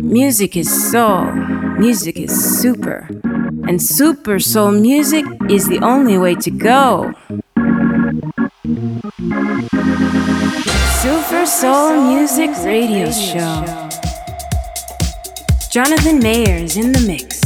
Music is soul, music is super, and super soul music is the only way to go. Super Soul Music Radio Show. Jonathan Mayer is in the mix.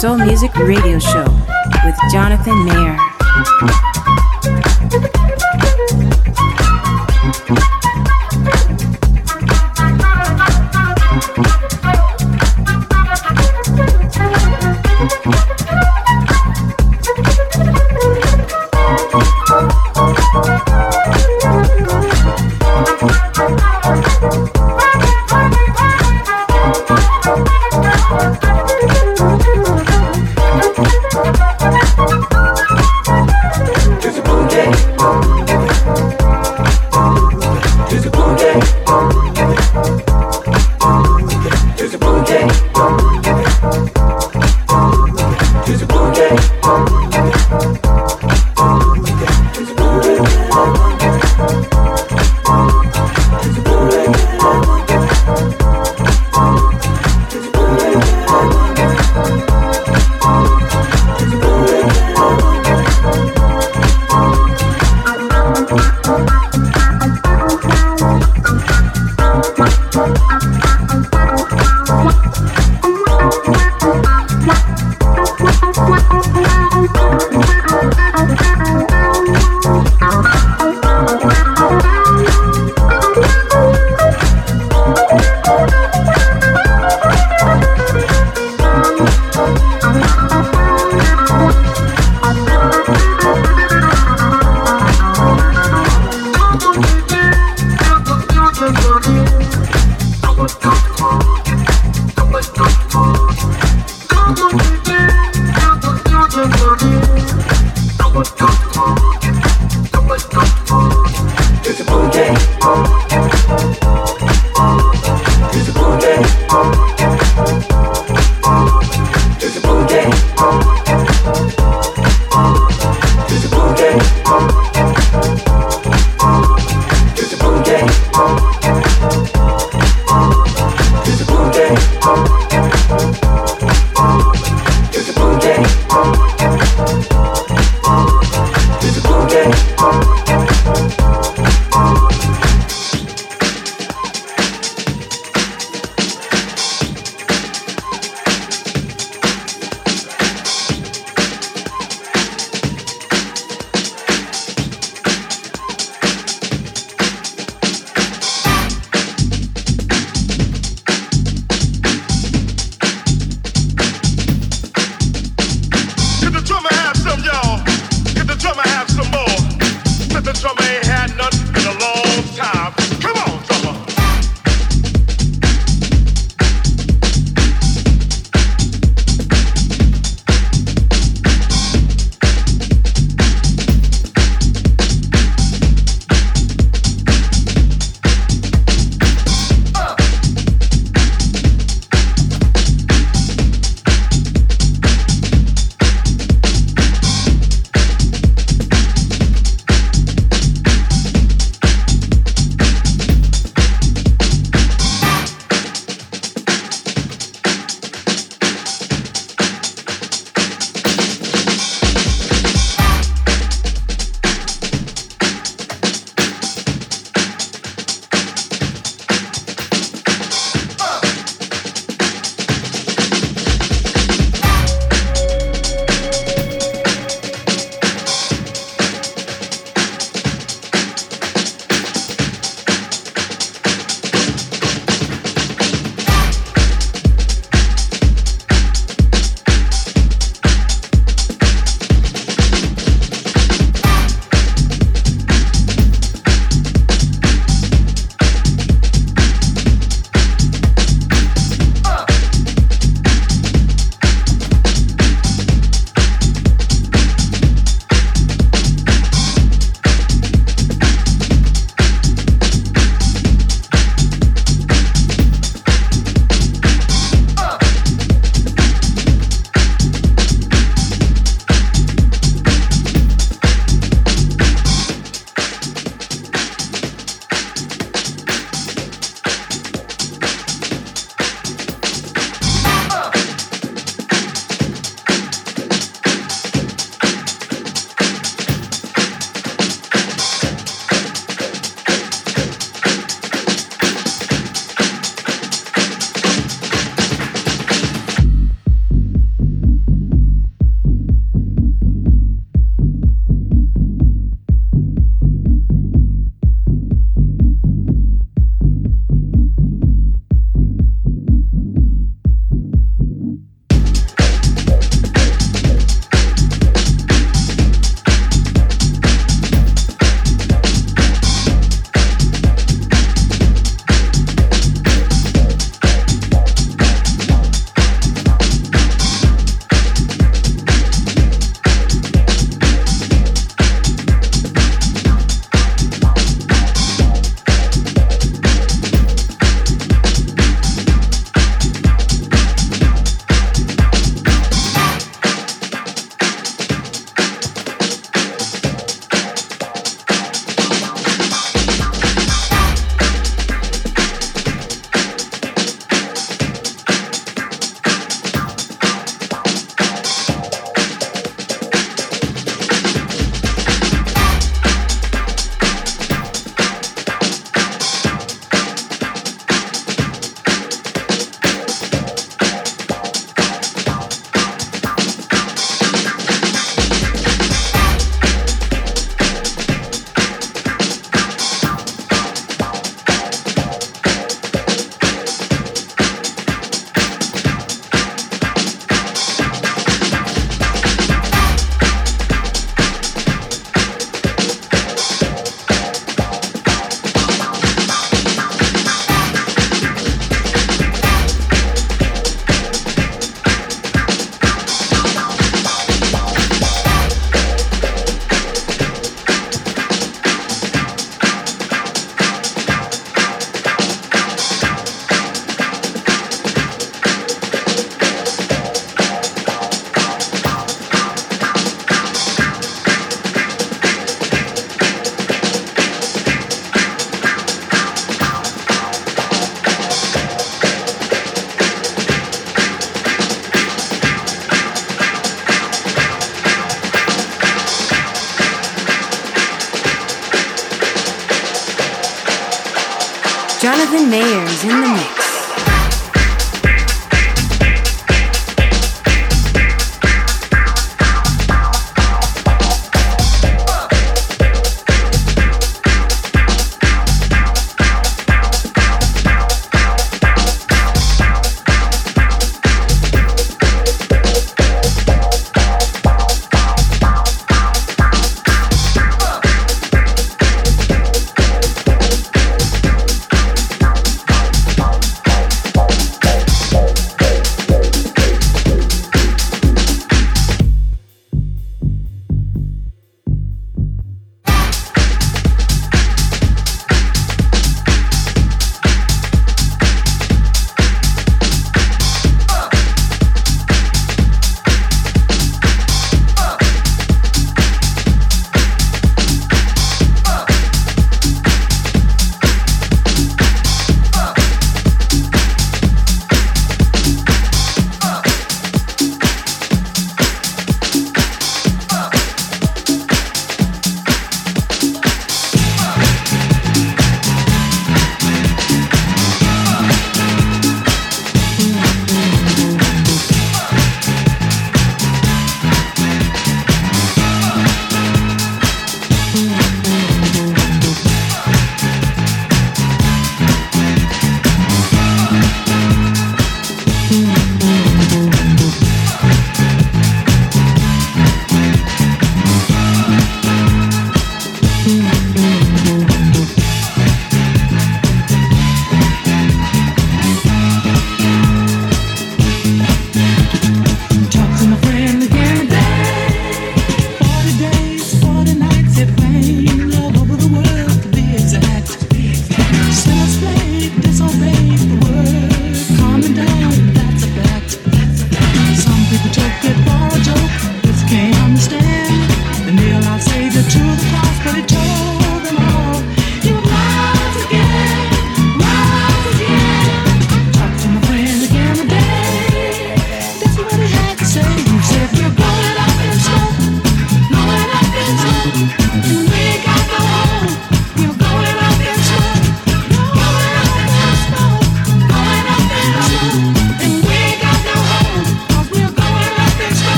Soul Music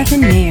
Jonathan Nair.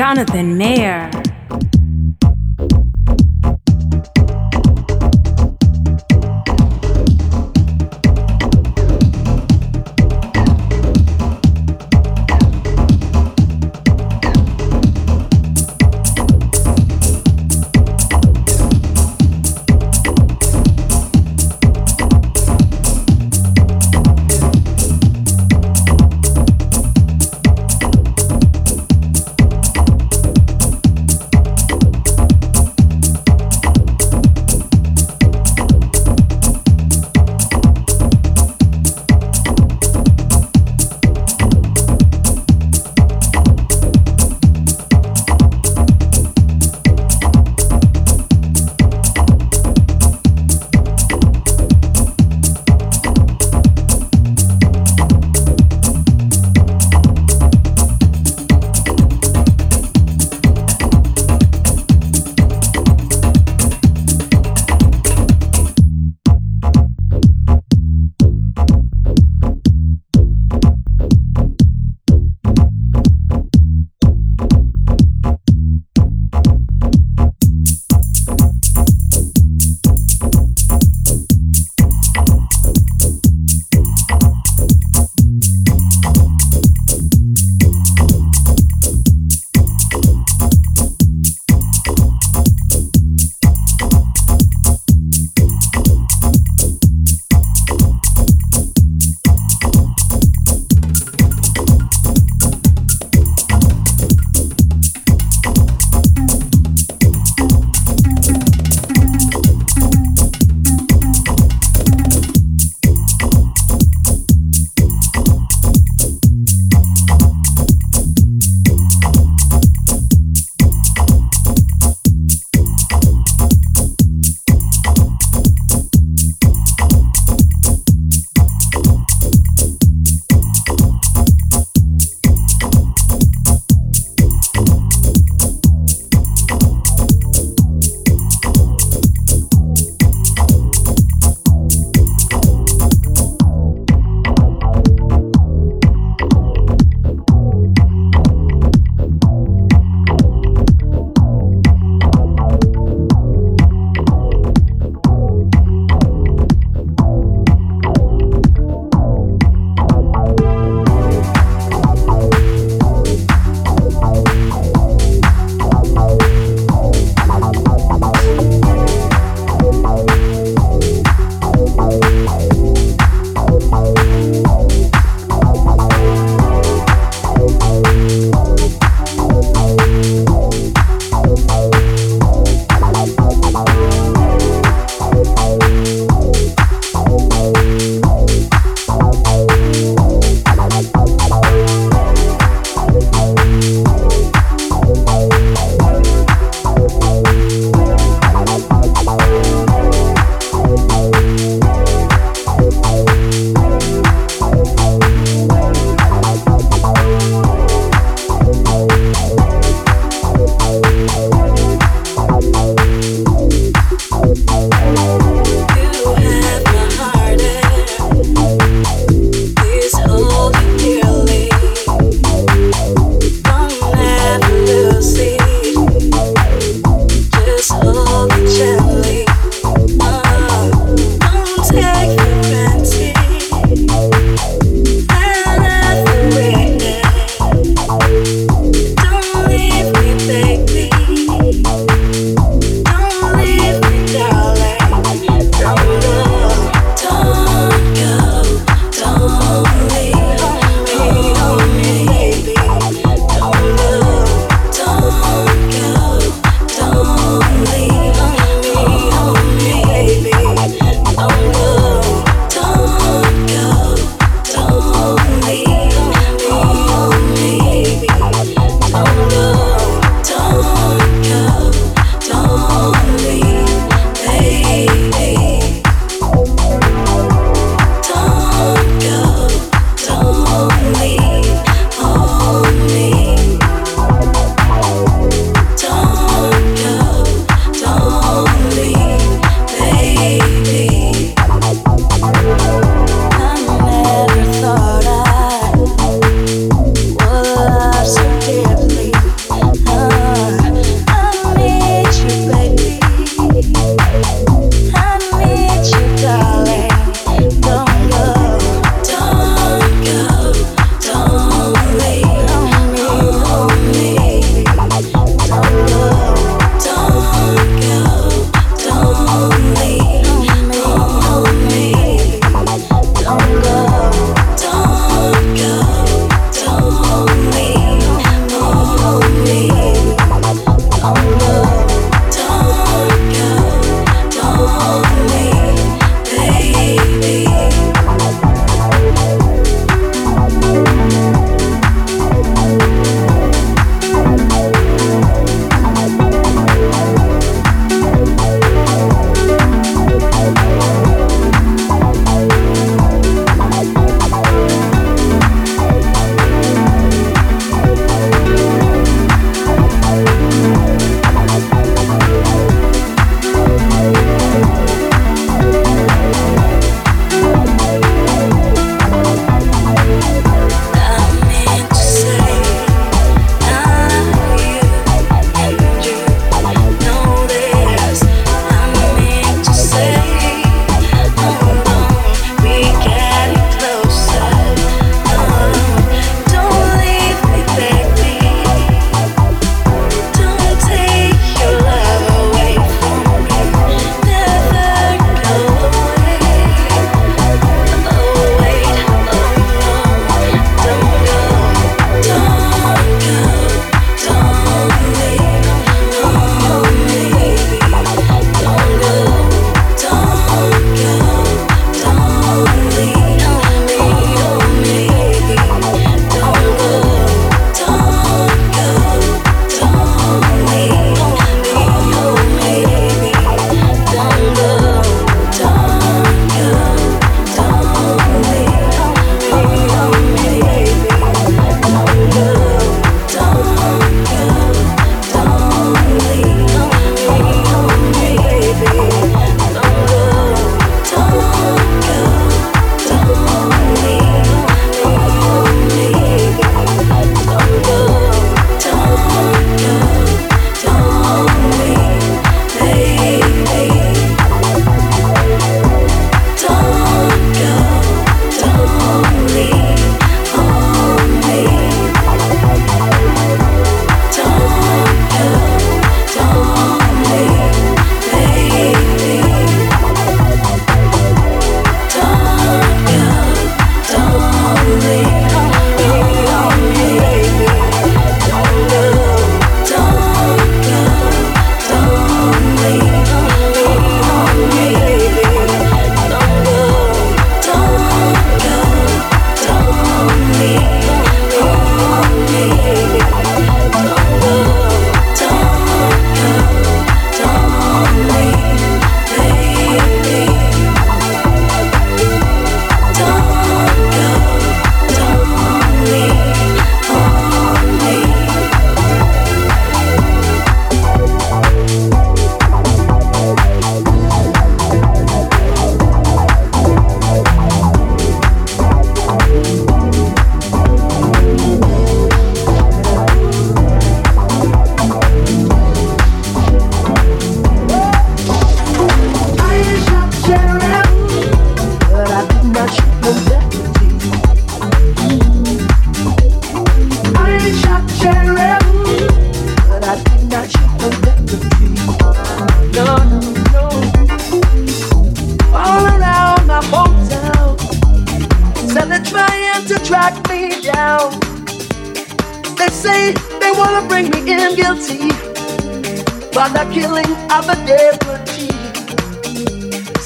Jonathan Mayer.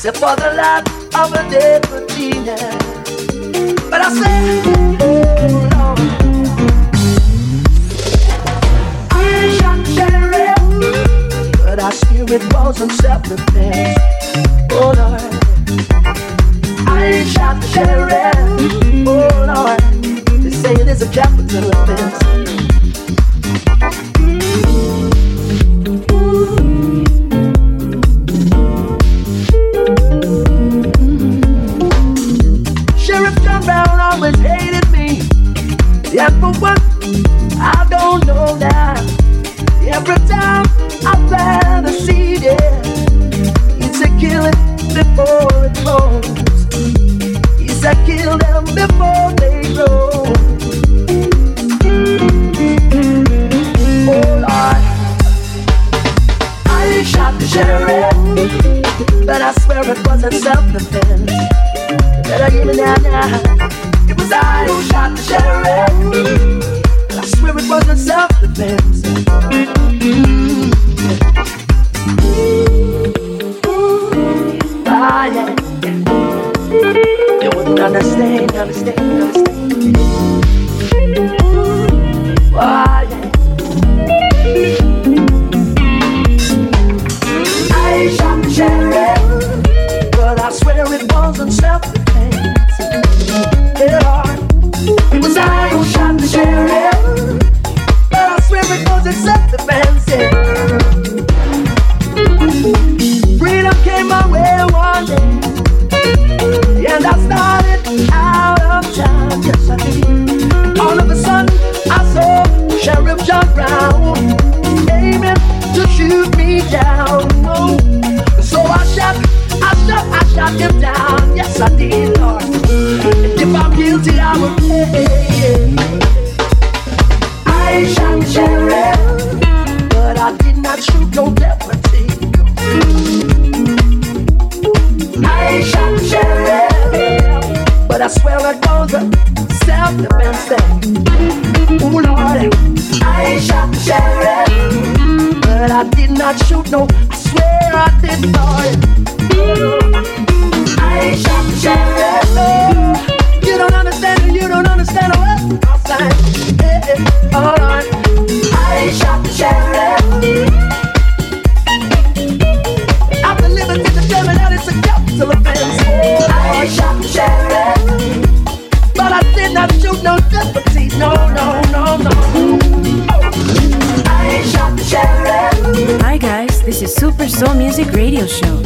except for the life of a deputy. But I say, oh Lord, I ain't shot sheriff, but I still it wasn't self-defense. Oh Lord, I ain't shot sheriff, Oh Lord, they say it is a capital offense. Understand, understand, understand. Sheriff, but I did not shoot no. I swear I did, Lord. Super Soul Music Radio Show.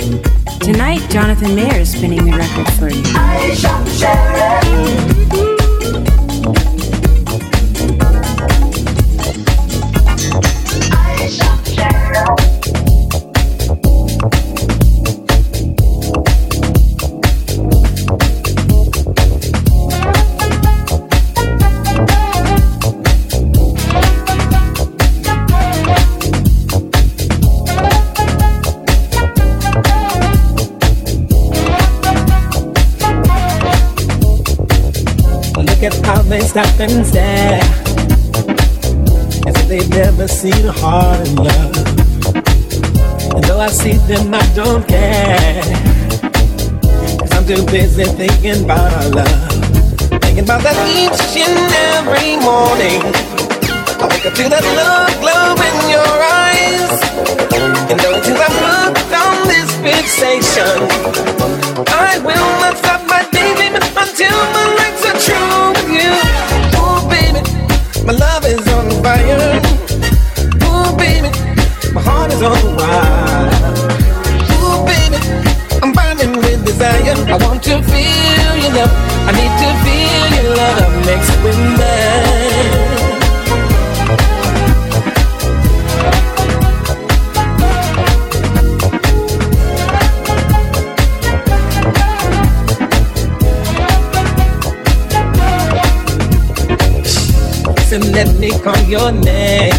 Tonight, Jonathan Mayer is spinning the record for you. And stare As if they've never seen a heart in love. And though I see them, I don't care. Cause I'm too busy thinking about our love. Thinking about that each and every morning. I wake up to that love glow in your eyes. And though since I'm hooked on this fixation I will not stop until my legs are true with you. Oh, baby, my love is on fire. Oh, baby, my heart is on fire. Oh, baby, I'm burning with desire. I want to feel your love. I need to feel your love mixed with mine. Let me call your name.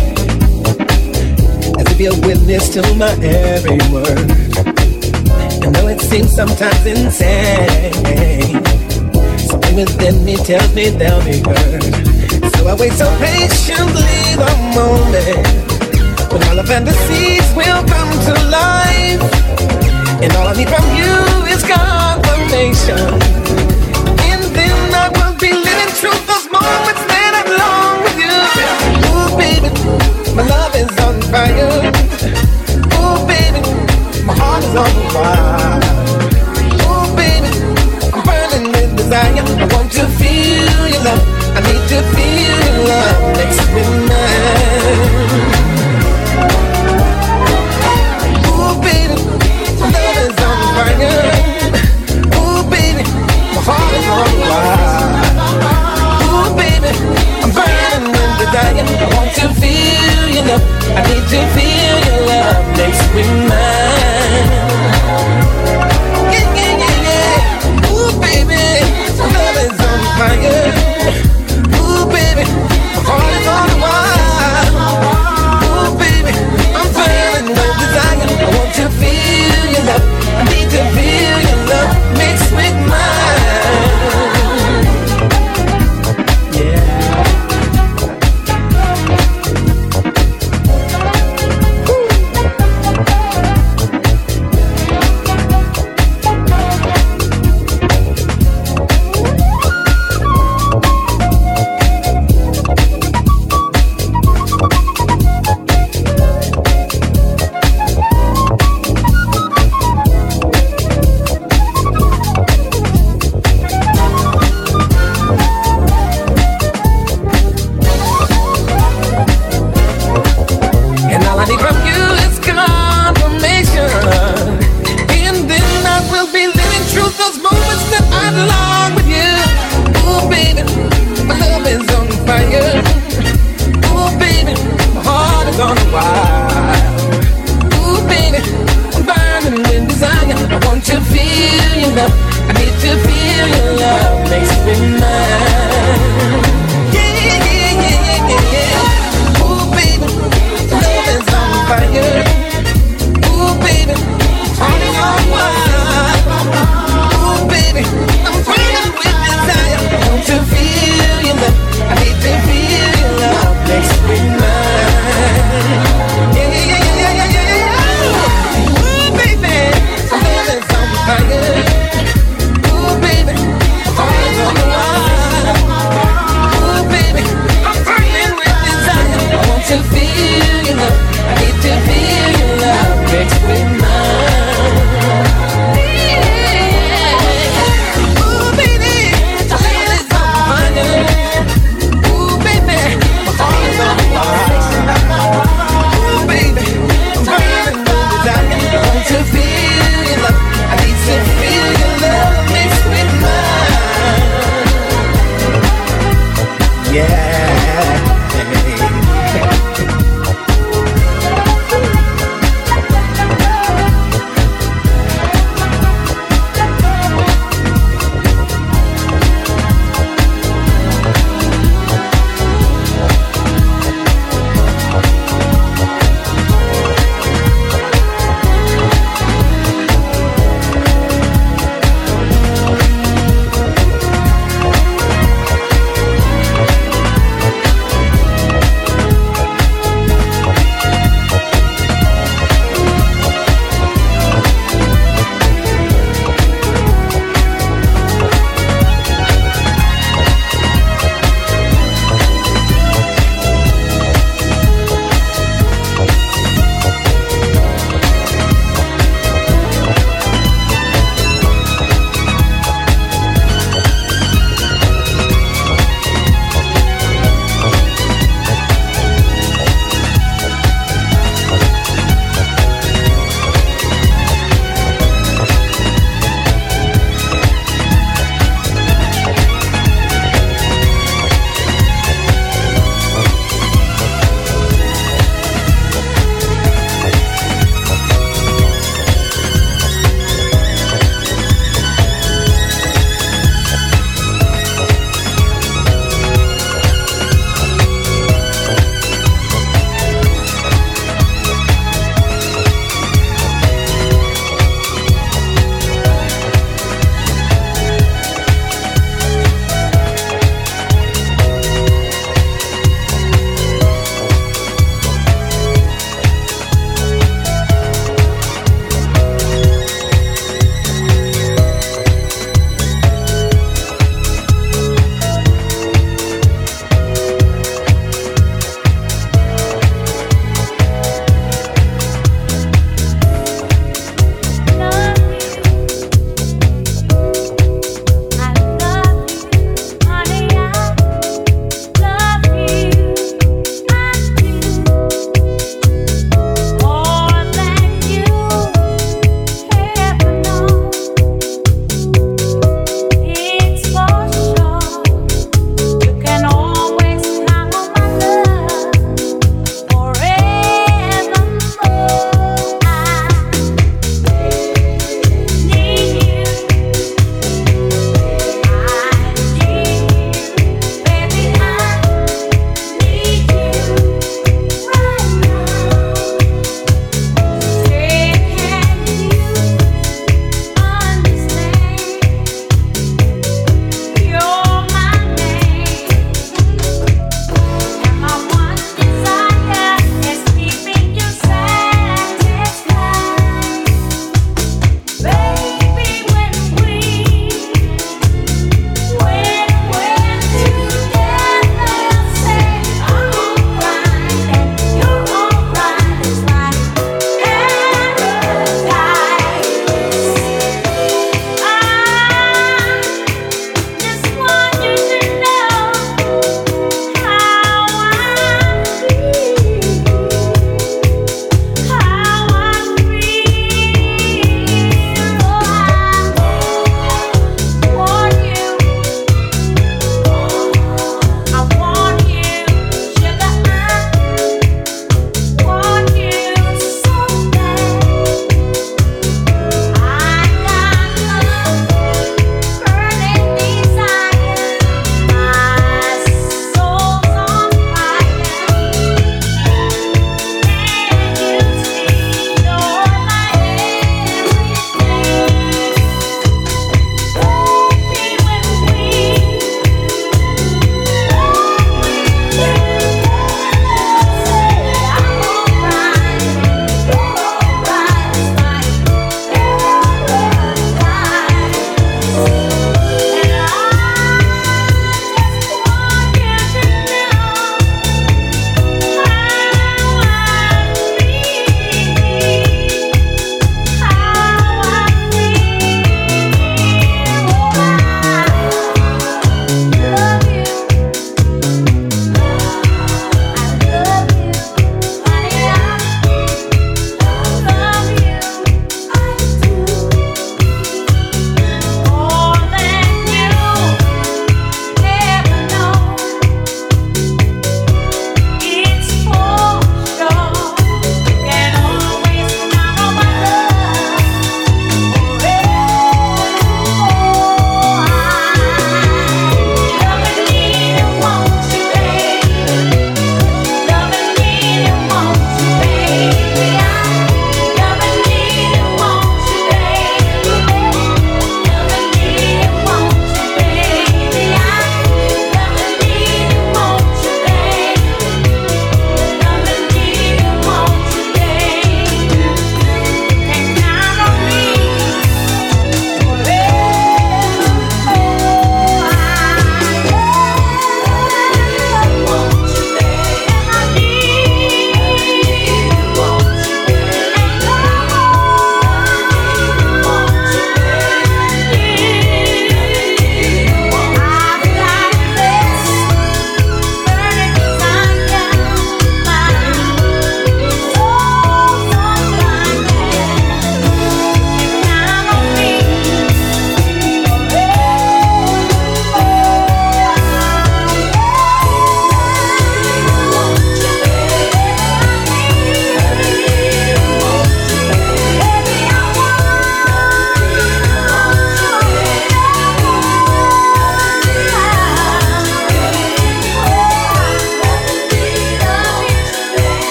As if you're witness to my every word. And though it seems sometimes insane. Something within me tells me they'll be heard So I wait so patiently the moment When all the fantasies will come to life. And all I need from you is confirmation my love is on fire. Baby, my heart is on fire. Baby, I'm burning with desire. I want to feel your love. I need to feel your love next to mine. I need to feel